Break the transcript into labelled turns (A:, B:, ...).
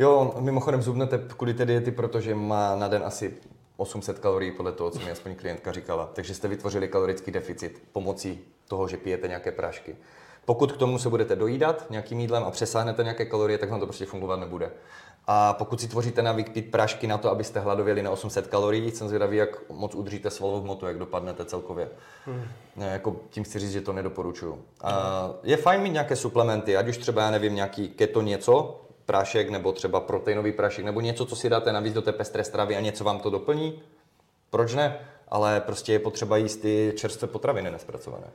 A: Jo, mimochodem zubnete kvůli té diety, protože má na den asi 800 kalorií podle toho, co mi aspoň klientka říkala. Takže jste vytvořili kalorický deficit pomocí toho, že pijete nějaké prášky. Pokud k tomu se budete dojídat nějakým jídlem a přesáhnete nějaké kalorie, tak vám to prostě fungovat nebude. A pokud si tvoříte navík pít prášky na to, abyste hladověli na 800 kalorií, jsem zvědavý, jak moc udržíte svalovou hmotu, jak dopadnete celkově. Hmm. Jako tím chci říct, že to nedoporučuju. A je fajn mít nějaké suplementy, ať už třeba, já nevím, nějaký keto něco, prášek nebo třeba proteinový prášek nebo něco, co si dáte navíc do té pestré stravy a něco vám to doplní. Proč ne? Ale prostě je potřeba jíst ty čerstvé potraviny nespracované.